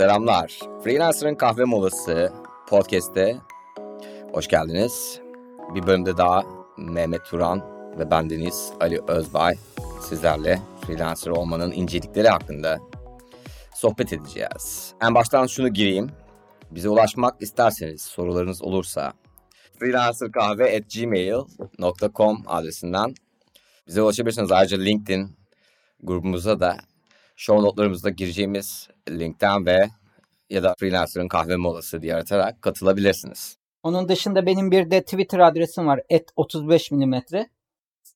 Selamlar. Freelancer'ın kahve molası podcast'te hoş geldiniz. Bir bölümde daha Mehmet Turan ve bendeniz Ali Özbay sizlerle freelancer olmanın incelikleri hakkında sohbet edeceğiz. En baştan şunu gireyim. Bize ulaşmak isterseniz, sorularınız olursa freelancerkahve.gmail.com adresinden bize ulaşabilirsiniz. Ayrıca LinkedIn grubumuza da show notlarımızda gireceğimiz linkten ve ya da freelancer'ın kahve molası diye aratarak katılabilirsiniz. Onun dışında benim bir de Twitter adresim var. Et 35 mm.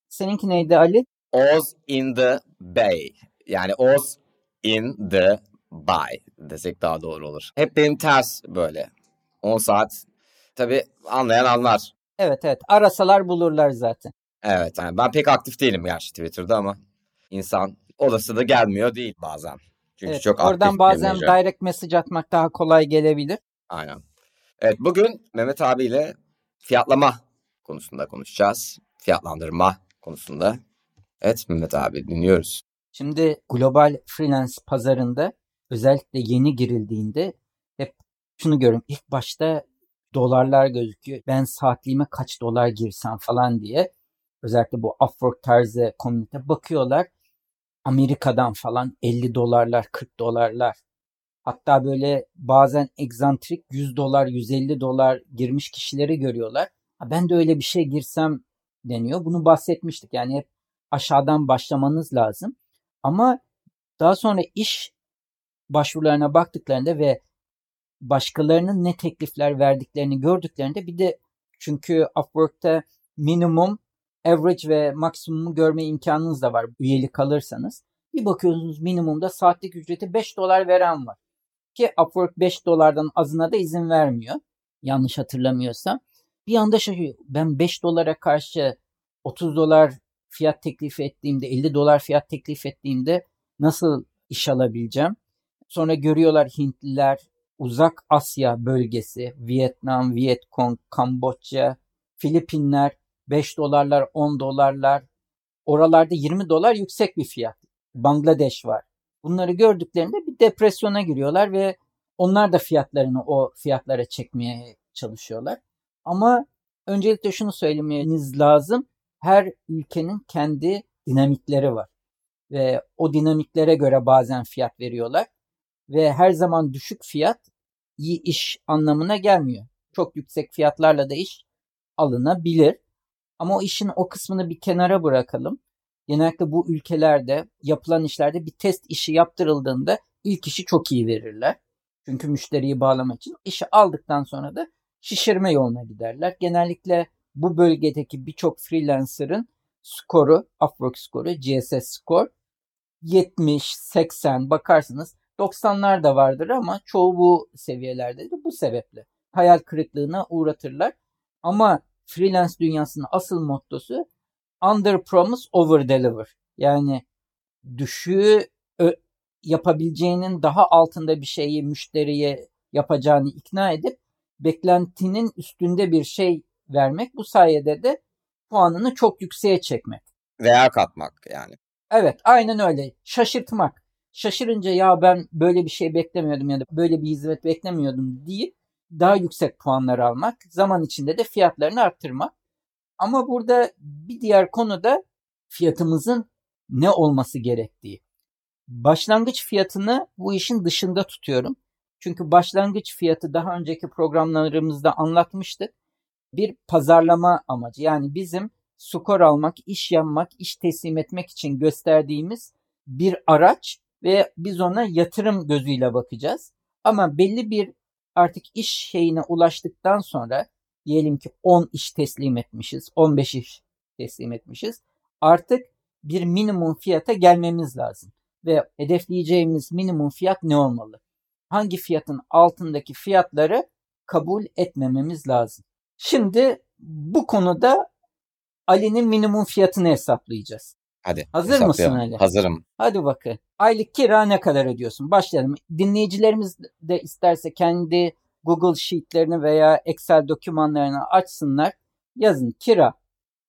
Seninki neydi Ali? Oz in the Bay. Yani Oz in the Bay desek daha doğru olur. Hep benim ters böyle. 10 saat. Tabi anlayan anlar. Evet evet. Arasalar bulurlar zaten. Evet. Yani ben pek aktif değilim gerçi Twitter'da ama insan olası da gelmiyor değil bazen. Çünkü evet, çok oradan bazen direct mesaj atmak daha kolay gelebilir. Aynen. Evet bugün Mehmet abiyle fiyatlama konusunda konuşacağız. Fiyatlandırma konusunda. Evet Mehmet abi dinliyoruz. Şimdi global freelance pazarında özellikle yeni girildiğinde hep şunu görüyorum. İlk başta dolarlar gözüküyor. Ben saatliğime kaç dolar girsem falan diye. Özellikle bu Upwork tarzı komünite bakıyorlar. Amerika'dan falan 50 dolarlar, 40 dolarlar. Hatta böyle bazen egzantrik 100 dolar, 150 dolar girmiş kişileri görüyorlar. Ben de öyle bir şey girsem deniyor. Bunu bahsetmiştik. Yani hep aşağıdan başlamanız lazım. Ama daha sonra iş başvurularına baktıklarında ve başkalarının ne teklifler verdiklerini gördüklerinde bir de çünkü Upwork'ta minimum average ve maksimumu görme imkanınız da var üyelik alırsanız. Bir bakıyorsunuz minimumda saatlik ücreti 5 dolar veren var. Ki Upwork 5 dolardan azına da izin vermiyor. Yanlış hatırlamıyorsam. Bir anda şaşırıyor. Ben 5 dolara karşı 30 dolar fiyat teklif ettiğimde, 50 dolar fiyat teklif ettiğimde nasıl iş alabileceğim? Sonra görüyorlar Hintliler, Uzak Asya bölgesi, Vietnam, Vietcong, Kamboçya, Filipinler 5 dolarlar, 10 dolarlar. Oralarda 20 dolar yüksek bir fiyat. Bangladeş var. Bunları gördüklerinde bir depresyona giriyorlar ve onlar da fiyatlarını o fiyatlara çekmeye çalışıyorlar. Ama öncelikle şunu söylemeniz lazım. Her ülkenin kendi dinamikleri var. Ve o dinamiklere göre bazen fiyat veriyorlar. Ve her zaman düşük fiyat iyi iş anlamına gelmiyor. Çok yüksek fiyatlarla da iş alınabilir. Ama o işin o kısmını bir kenara bırakalım. Genellikle bu ülkelerde yapılan işlerde bir test işi yaptırıldığında ilk işi çok iyi verirler. Çünkü müşteriyi bağlamak için işi aldıktan sonra da şişirme yoluna giderler. Genellikle bu bölgedeki birçok freelancer'ın skoru, Upwork skoru, GSS skor 70, 80 bakarsınız 90'lar da vardır ama çoğu bu seviyelerdedir. Bu sebeple hayal kırıklığına uğratırlar. Ama freelance dünyasının asıl mottosu under promise over deliver. Yani düşüğü yapabileceğinin daha altında bir şeyi müşteriye yapacağını ikna edip beklentinin üstünde bir şey vermek. Bu sayede de puanını çok yükseğe çekmek. Veya katmak yani. Evet aynen öyle. Şaşırtmak. Şaşırınca ya ben böyle bir şey beklemiyordum ya da böyle bir hizmet beklemiyordum deyip daha yüksek puanlar almak, zaman içinde de fiyatlarını arttırmak. Ama burada bir diğer konu da fiyatımızın ne olması gerektiği. Başlangıç fiyatını bu işin dışında tutuyorum. Çünkü başlangıç fiyatı daha önceki programlarımızda anlatmıştık. Bir pazarlama amacı. Yani bizim skor almak, iş yapmak, iş teslim etmek için gösterdiğimiz bir araç ve biz ona yatırım gözüyle bakacağız. Ama belli bir artık iş şeyine ulaştıktan sonra diyelim ki 10 iş teslim etmişiz, 15 iş teslim etmişiz. Artık bir minimum fiyata gelmemiz lazım. Ve hedefleyeceğimiz minimum fiyat ne olmalı? Hangi fiyatın altındaki fiyatları kabul etmememiz lazım. Şimdi bu konuda Ali'nin minimum fiyatını hesaplayacağız. Hadi. Hazır mısın Ali? Hazırım. Hadi bakın. Aylık kira ne kadar ödüyorsun? Başlayalım. Dinleyicilerimiz de isterse kendi Google Sheet'lerini veya Excel dokümanlarını açsınlar. Yazın kira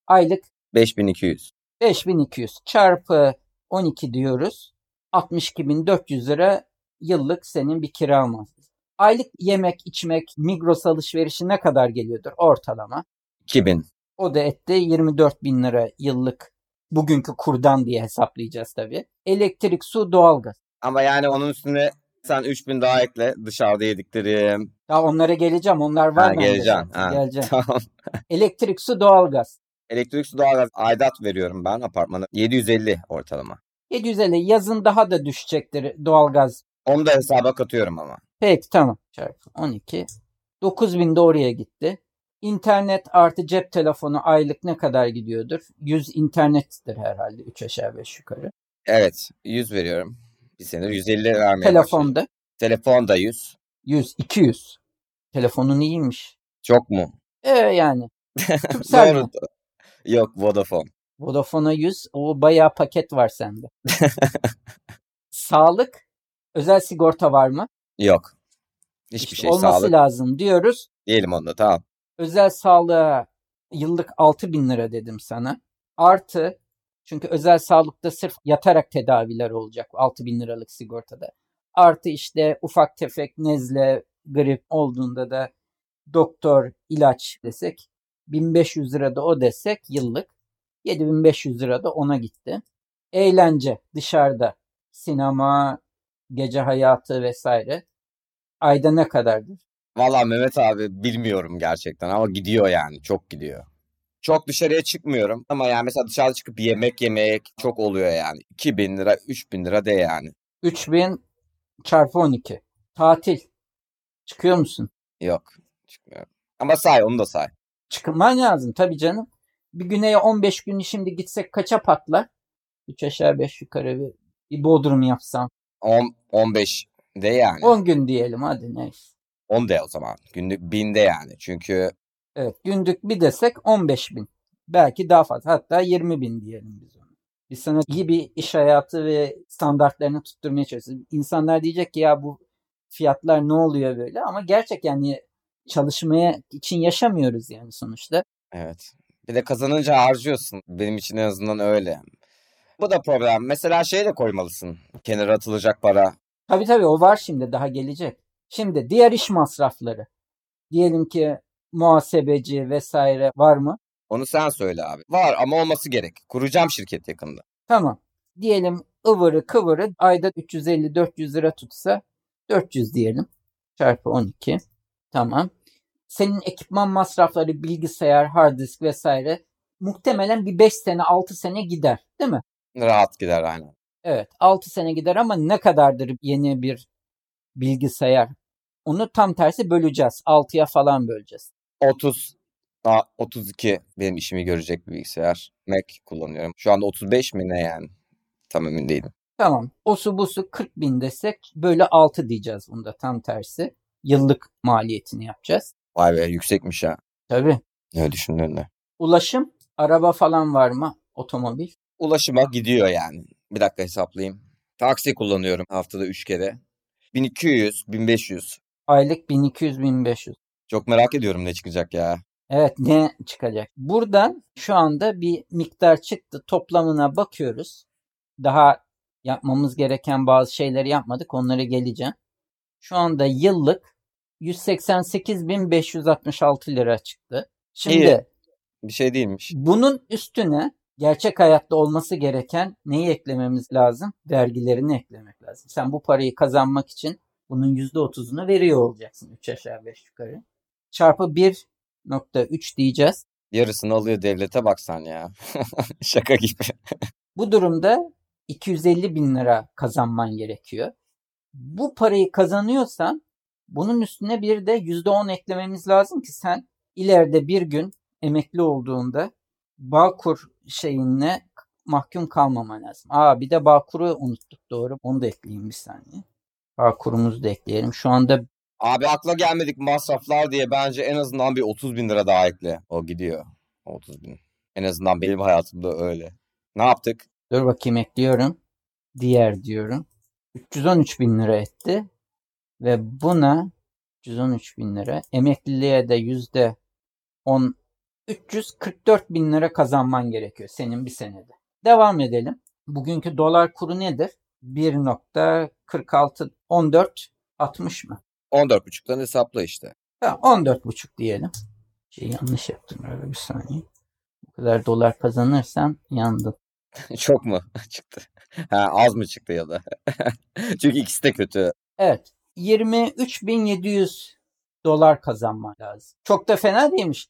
aylık 5200. 5200 çarpı 12 diyoruz. 62.400 lira yıllık senin bir kira masrafı. Aylık yemek, içmek, Migros alışverişi ne kadar geliyordur ortalama? 2000. O da etti 24 bin lira yıllık bugünkü kurdan diye hesaplayacağız tabii. Elektrik, su, doğalgaz. Ama yani onun üstüne sen 3000 daha ekle dışarıda yediklerim. Ya onlara geleceğim. Onlar var Ha, bende geleceğim. Ha. Geleceğim. Tamam. Elektrik, su, doğalgaz. Elektrik su doğalgaz aidat veriyorum ben apartmana. 750 ortalama. 750 yazın daha da düşecektir doğalgaz. Onu da hesaba katıyorum ama. Peki tamam. Çarpı 12. 9000 de oraya gitti. İnternet artı cep telefonu aylık ne kadar gidiyordur? 100 internettir herhalde 3 aşağı 5 yukarı. Evet 100 veriyorum. Bir senedir 150 vermeye başladım. Telefonda Telefon da 100. 100 200. Telefonun iyiymiş. Çok mu? E yani Türksel mi? Yok Vodafone. Vodafone'a 100. O bayağı paket var sende. Sağlık. Özel sigorta var mı? Yok. Hiçbir İşte şey olması sağlık. lazım diyoruz. Diyelim onu da tamam. Özel sağlığa yıllık 6 bin lira dedim sana. Artı çünkü özel sağlıkta sırf yatarak tedaviler olacak 6 bin liralık sigortada. Artı işte ufak tefek nezle, grip olduğunda da doktor, ilaç desek 1500 lira da o desek yıllık 7500 lira da ona gitti. Eğlence dışarıda sinema, gece hayatı vesaire ayda ne kadardır? Valla Mehmet abi bilmiyorum gerçekten ama gidiyor yani. Çok gidiyor. Çok dışarıya çıkmıyorum ama yani mesela dışarıda çıkıp yemek yemek çok oluyor yani. 2000 lira 3000 lira de yani. 3000 çarpı 12. Tatil. Çıkıyor musun? Yok çıkmıyorum. Ama say onu da say. Çıkman lazım tabii canım. Bir güneye 15 gün şimdi gitsek kaça patlar? 3 aşağı 5 yukarı bir, bir bodrum yapsam. 10, 15 de yani. 10 gün diyelim hadi neyse. 10 de o zaman. Günlük 1000 de yani. Çünkü Evet günlük bir desek 15 bin. Belki daha fazla hatta 20 bin diyelim biz ona. Biz sana iyi bir iş hayatı ve standartlarını tutturmaya çalışıyoruz. İnsanlar diyecek ki ya bu fiyatlar ne oluyor böyle ama gerçek yani çalışmaya için yaşamıyoruz yani sonuçta. evet. Bir de kazanınca harcıyorsun. Benim için en azından öyle. Bu da problem. Mesela şey de koymalısın. Kenara atılacak para. Tabii tabii o var şimdi daha gelecek. Şimdi diğer iş masrafları. Diyelim ki muhasebeci vesaire var mı? Onu sen söyle abi. Var ama olması gerek. Kuracağım şirket yakında. Tamam. Diyelim ıvırı kıvırı ayda 350-400 lira tutsa 400 diyelim. Çarpı 12. Tamam. Senin ekipman masrafları, bilgisayar, hard disk vesaire muhtemelen bir 5 sene 6 sene gider değil mi? Rahat gider aynen. Evet 6 sene gider ama ne kadardır yeni bir bilgisayar? Onu tam tersi böleceğiz. 6'ya falan böleceğiz. 30 daha 32 benim işimi görecek bir bilgisayar. Mac kullanıyorum. Şu anda 35 mi ne yani? Tam emin değilim. Tamam. Osu busu 40 bin desek böyle 6 diyeceğiz bunda tam tersi. Yıllık maliyetini yapacağız. Vay be yüksekmiş ha. Tabii. Ne düşündün de. Ulaşım, araba falan var mı? Otomobil. Ulaşıma gidiyor yani. Bir dakika hesaplayayım. Taksi kullanıyorum haftada 3 kere. 1200, 1500. Aylık 1200-1500. Çok merak ediyorum ne çıkacak ya. Evet ne çıkacak? Buradan şu anda bir miktar çıktı. Toplamına bakıyoruz. Daha yapmamız gereken bazı şeyleri yapmadık. Onlara geleceğim. Şu anda yıllık 188.566 lira çıktı. Şimdi İyi. Bir şey değilmiş. bunun üstüne gerçek hayatta olması gereken neyi eklememiz lazım? Vergilerini eklemek lazım. Sen bu parayı kazanmak için bunun %30'unu veriyor olacaksın. 3 aşağı 5 yukarı. Çarpı 1.3 diyeceğiz. Yarısını alıyor devlete baksan ya. Şaka gibi. Bu durumda 250 bin lira kazanman gerekiyor. Bu parayı kazanıyorsan bunun üstüne bir de %10 eklememiz lazım ki sen ileride bir gün emekli olduğunda Bağkur şeyinle mahkum kalmaman lazım. Aa bir de Bağkur'u unuttuk doğru. Onu da ekleyeyim bir saniye. Bağkur'umuzu da ekleyelim. Şu anda Abi akla gelmedik masraflar diye bence en azından bir 30 bin lira daha ekle. O gidiyor. 30 bin. En azından benim hayatımda öyle. Ne yaptık? dur bakayım ekliyorum. Diğer diyorum. 313 bin lira etti. Ve buna 313 bin lira. Emekliliğe de yüzde 10 344 bin lira kazanman gerekiyor senin bir senede. Devam edelim. Bugünkü dolar kuru nedir? 1.46 14 60 mı? 14.5'tan hesapla işte. Ha, 14.5 diyelim. Şey yanlış yaptım öyle bir saniye. Bu kadar dolar kazanırsan yandın. Çok mu çıktı? Ha, az mı çıktı ya da? Çünkü ikisi de kötü. Evet. 23.700 dolar kazanman lazım. Çok da fena değilmiş.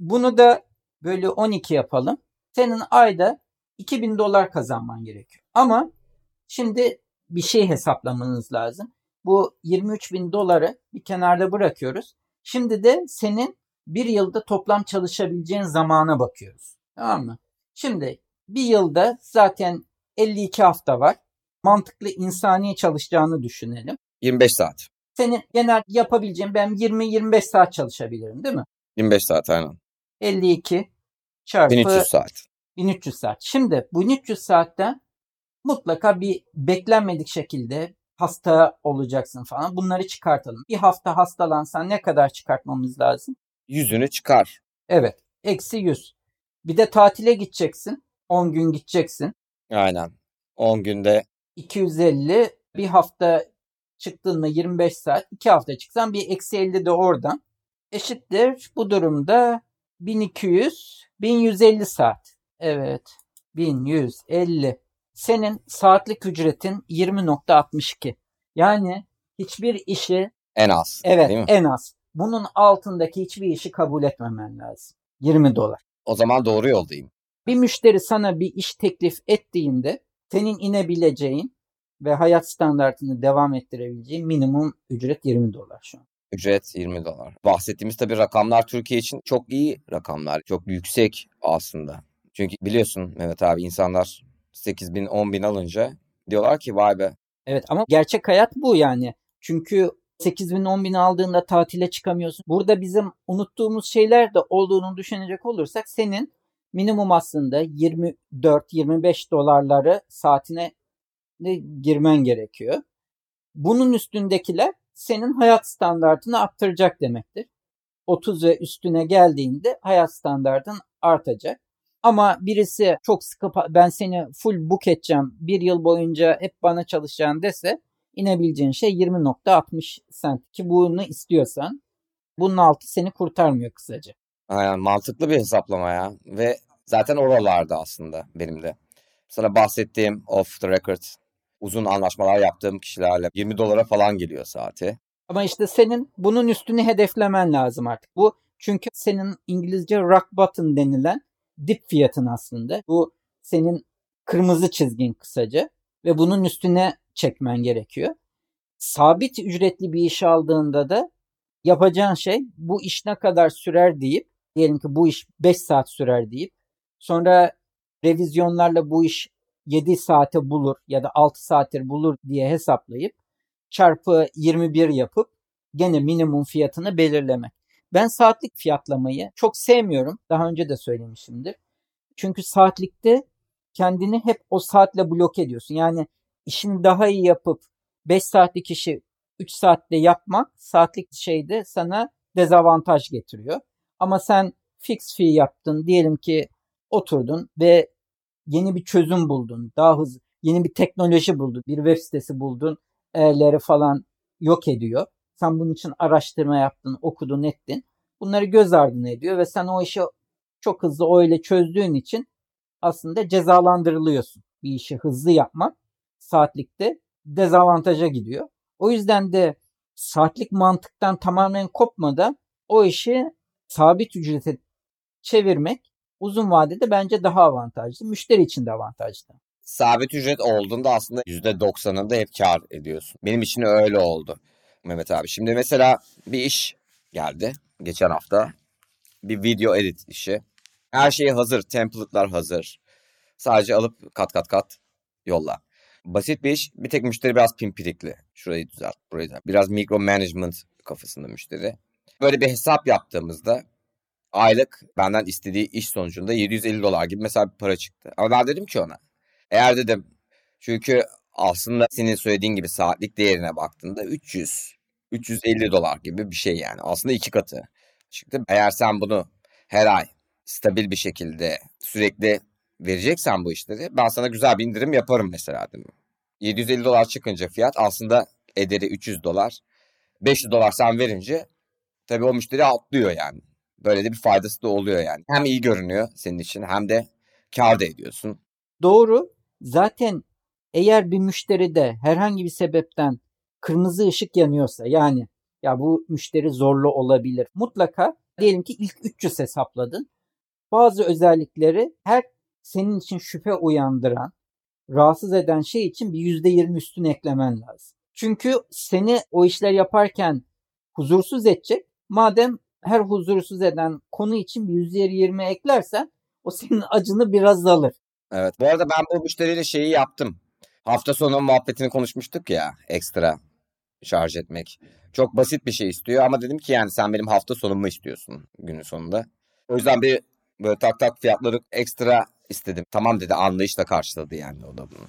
Bunu da böyle 12 yapalım. Senin ayda 2000 dolar kazanman gerekiyor. Ama şimdi bir şey hesaplamanız lazım. Bu 23 bin doları bir kenarda bırakıyoruz. Şimdi de senin bir yılda toplam çalışabileceğin zamana bakıyoruz. Tamam mı? Şimdi bir yılda zaten 52 hafta var. Mantıklı insani çalışacağını düşünelim. 25 saat. Senin genel yapabileceğin ben 20-25 saat çalışabilirim değil mi? 25 saat aynen. 52 çarpı 1300 saat. 1300 saat. Şimdi bu 1300 saatten mutlaka bir beklenmedik şekilde hasta olacaksın falan. Bunları çıkartalım. Bir hafta hastalansan ne kadar çıkartmamız lazım? Yüzünü çıkar. Evet. Eksi 100. Bir de tatile gideceksin. 10 gün gideceksin. Aynen. 10 günde 250 bir hafta çıktın mı 25 saat 2 hafta çıksan bir eksi 50 de oradan eşittir bu durumda 1200 1150 saat evet 1150 senin saatlik ücretin 20.62 yani hiçbir işi en az. evet Değil mi? en az bunun altındaki hiçbir işi kabul etmemen lazım 20 dolar O zaman doğru yoldayım. bir müşteri sana bir iş teklif ettiğinde senin inebileceğin ve hayat standartını devam ettirebileceğin minimum ücret 20 dolar şu an. Ücret 20 dolar. Bahsettiğimiz tabii rakamlar Türkiye için çok iyi rakamlar. Çok yüksek aslında. Çünkü biliyorsun Mehmet abi insanlar 8 bin 10 bin alınca diyorlar ki vay be Evet ama gerçek hayat bu yani. Çünkü 8 bin 10 bin aldığında tatile çıkamıyorsun. Burada bizim unuttuğumuz şeyler de olduğunu düşünecek olursak senin minimum aslında 24-25 dolarları saatine girmen gerekiyor. Bunun üstündekiler senin hayat standartını arttıracak demektir. 30 ve üstüne geldiğinde hayat standartın artacak. Ama birisi çok sıkı ben seni full book edeceğim bir yıl boyunca hep bana çalışacaksın dese inebileceğin şey 20.60 sent ki bunu istiyorsan bunun altı seni kurtarmıyor kısaca. Aynen mantıklı bir hesaplama ya. Ve zaten oralarda aslında benim de. Sana bahsettiğim off the record uzun anlaşmalar yaptığım kişilerle 20 dolara falan geliyor saati. Ama işte senin bunun üstünü hedeflemen lazım artık. Bu çünkü senin İngilizce rock bottom denilen dip fiyatın aslında. Bu senin kırmızı çizgin kısaca ve bunun üstüne çekmen gerekiyor. Sabit ücretli bir iş aldığında da yapacağın şey bu iş ne kadar sürer deyip diyelim ki bu iş 5 saat sürer deyip sonra revizyonlarla bu iş 7 saate bulur ya da 6 saattir bulur diye hesaplayıp çarpı 21 yapıp gene minimum fiyatını belirlemek. Ben saatlik fiyatlamayı çok sevmiyorum. Daha önce de söylemişimdir. Çünkü saatlikte kendini hep o saatle blok ediyorsun. Yani işini daha iyi yapıp 5 saatlik işi 3 saatte yapmak saatlik şeyde sana dezavantaj getiriyor. Ama sen fix fee yaptın. Diyelim ki oturdun ve yeni bir çözüm buldun. Daha hızlı yeni bir teknoloji buldun. Bir web sitesi buldun. E'leri falan yok ediyor. Sen bunun için araştırma yaptın, okudun, ettin. Bunları göz ardına ediyor ve sen o işi çok hızlı öyle çözdüğün için aslında cezalandırılıyorsun. Bir işi hızlı yapmak saatlikte dezavantaja gidiyor. O yüzden de saatlik mantıktan tamamen kopmadan o işi sabit ücrete çevirmek uzun vadede bence daha avantajlı. Müşteri için de avantajlı. Sabit ücret olduğunda aslında %90'ında hep kar ediyorsun. Benim için öyle oldu Mehmet abi. Şimdi mesela bir iş geldi geçen hafta. Bir video edit işi. Her şey hazır. Template'lar hazır. Sadece alıp kat kat kat yolla. Basit bir iş. Bir tek müşteri biraz pimpirikli. Şurayı düzelt, burayı da. Biraz mikro management kafasında müşteri. Böyle bir hesap yaptığımızda aylık benden istediği iş sonucunda 750 dolar gibi mesela bir para çıktı. Ama ben dedim ki ona eğer dedim çünkü aslında senin söylediğin gibi saatlik değerine baktığında 300 350 dolar gibi bir şey yani. Aslında iki katı çıktı. Eğer sen bunu her ay stabil bir şekilde sürekli vereceksen bu işleri ben sana güzel bir indirim yaparım mesela dedim. 750 dolar çıkınca fiyat aslında ederi 300 dolar. 500 dolar sen verince tabii o müşteri atlıyor yani. Böyle de bir faydası da oluyor yani. Hem iyi görünüyor senin için hem de kar da ediyorsun. Doğru. Zaten eğer bir müşteride herhangi bir sebepten kırmızı ışık yanıyorsa yani ya bu müşteri zorlu olabilir. Mutlaka diyelim ki ilk 300 hesapladın. Bazı özellikleri her senin için şüphe uyandıran, rahatsız eden şey için bir %20 üstüne eklemen lazım. Çünkü seni o işler yaparken huzursuz edecek. Madem her huzursuz eden konu için bir %20 eklersen o senin acını biraz alır. Evet. Bu arada ben bu müşteriyle şeyi yaptım. Hafta sonu muhabbetini konuşmuştuk ya ekstra şarj etmek. Çok basit bir şey istiyor ama dedim ki yani sen benim hafta sonumu istiyorsun günün sonunda. O yüzden bir böyle tak tak fiyatları ekstra istedim. Tamam dedi anlayışla karşıladı yani o da bunu.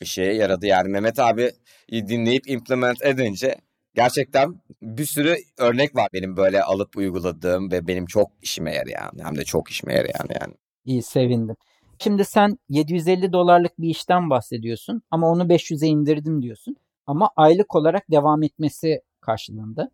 İşe yaradı yani Mehmet abi dinleyip implement edince gerçekten bir sürü örnek var benim böyle alıp uyguladığım ve benim çok işime yarayan hem de çok işime yarayan yani. İyi sevindim. Şimdi sen 750 dolarlık bir işten bahsediyorsun ama onu 500'e indirdim diyorsun. Ama aylık olarak devam etmesi karşılığında.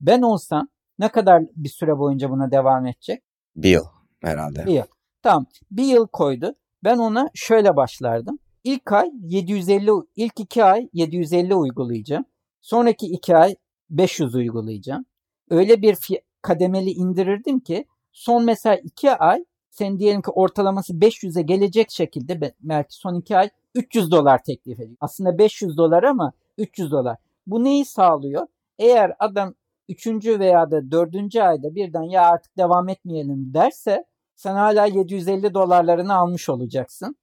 Ben olsam ne kadar bir süre boyunca buna devam edecek? Bir yıl herhalde. Bir yıl. Tamam. Bir yıl koydu. Ben ona şöyle başlardım. İlk ay 750, ilk iki ay 750 uygulayacağım. Sonraki iki ay 500 uygulayacağım. Öyle bir kademeli indirirdim ki son mesela iki ay sen diyelim ki ortalaması 500'e gelecek şekilde belki son iki ay 300 dolar teklif ediyor. Aslında 500 dolar ama 300 dolar. Bu neyi sağlıyor? Eğer adam 3. veya da 4. ayda birden ya artık devam etmeyelim derse sen hala 750 dolarlarını almış olacaksın.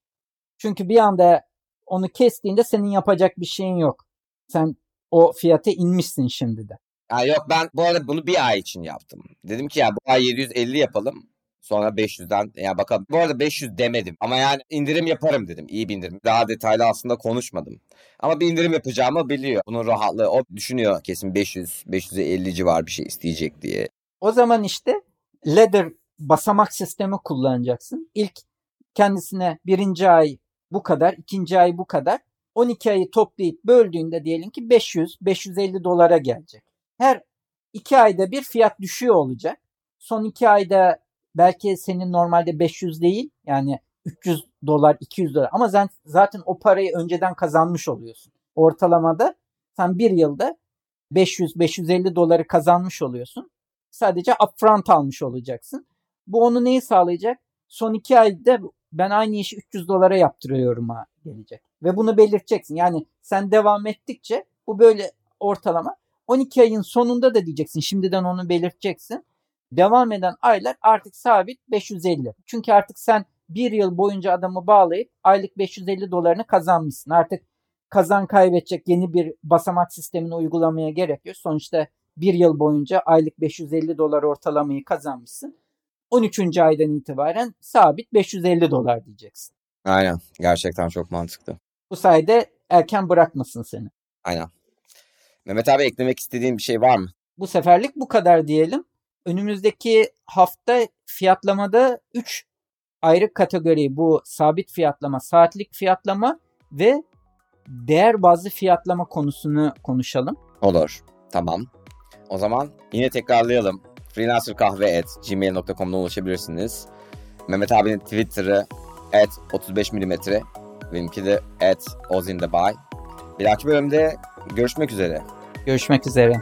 Çünkü bir anda onu kestiğinde senin yapacak bir şeyin yok. Sen o fiyata inmişsin şimdi de. Ya yok ben bu arada bunu bir ay için yaptım. Dedim ki ya bu ay 750 yapalım. Sonra 500'den ya bakalım. Bu arada 500 demedim ama yani indirim yaparım dedim. İyi bir indirim. Daha detaylı aslında konuşmadım. Ama bir indirim yapacağımı biliyor. Bunun rahatlığı o düşünüyor kesin 500 550 civar bir şey isteyecek diye. O zaman işte ladder basamak sistemi kullanacaksın. İlk kendisine birinci ay bu kadar, ikinci ay bu kadar. 12 ayı toplayıp böldüğünde diyelim ki 500, 550 dolara gelecek. Her iki ayda bir fiyat düşüyor olacak. Son iki ayda belki senin normalde 500 değil yani 300 dolar 200 dolar ama sen zaten o parayı önceden kazanmış oluyorsun. Ortalamada sen bir yılda 500-550 doları kazanmış oluyorsun. Sadece upfront almış olacaksın. Bu onu neyi sağlayacak? Son iki ayda ben aynı işi 300 dolara yaptırıyorum ha gelecek. Ve bunu belirteceksin. Yani sen devam ettikçe bu böyle ortalama 12 ayın sonunda da diyeceksin. Şimdiden onu belirteceksin devam eden aylar artık sabit 550. Çünkü artık sen bir yıl boyunca adamı bağlayıp aylık 550 dolarını kazanmışsın. Artık kazan kaybedecek yeni bir basamak sistemini uygulamaya gerek yok. Sonuçta bir yıl boyunca aylık 550 dolar ortalamayı kazanmışsın. 13. aydan itibaren sabit 550 dolar diyeceksin. Aynen. Gerçekten çok mantıklı. Bu sayede erken bırakmasın seni. Aynen. Mehmet abi eklemek istediğin bir şey var mı? Bu seferlik bu kadar diyelim önümüzdeki hafta fiyatlamada 3 ayrı kategori bu sabit fiyatlama, saatlik fiyatlama ve değer bazlı fiyatlama konusunu konuşalım. Olur. Tamam. O zaman yine tekrarlayalım. freelancerkahve.gmail.com'dan ulaşabilirsiniz. Mehmet abinin Twitter'ı at 35 mm. Benimki de at ozindebay. Bir dahaki bölümde görüşmek üzere. Görüşmek üzere.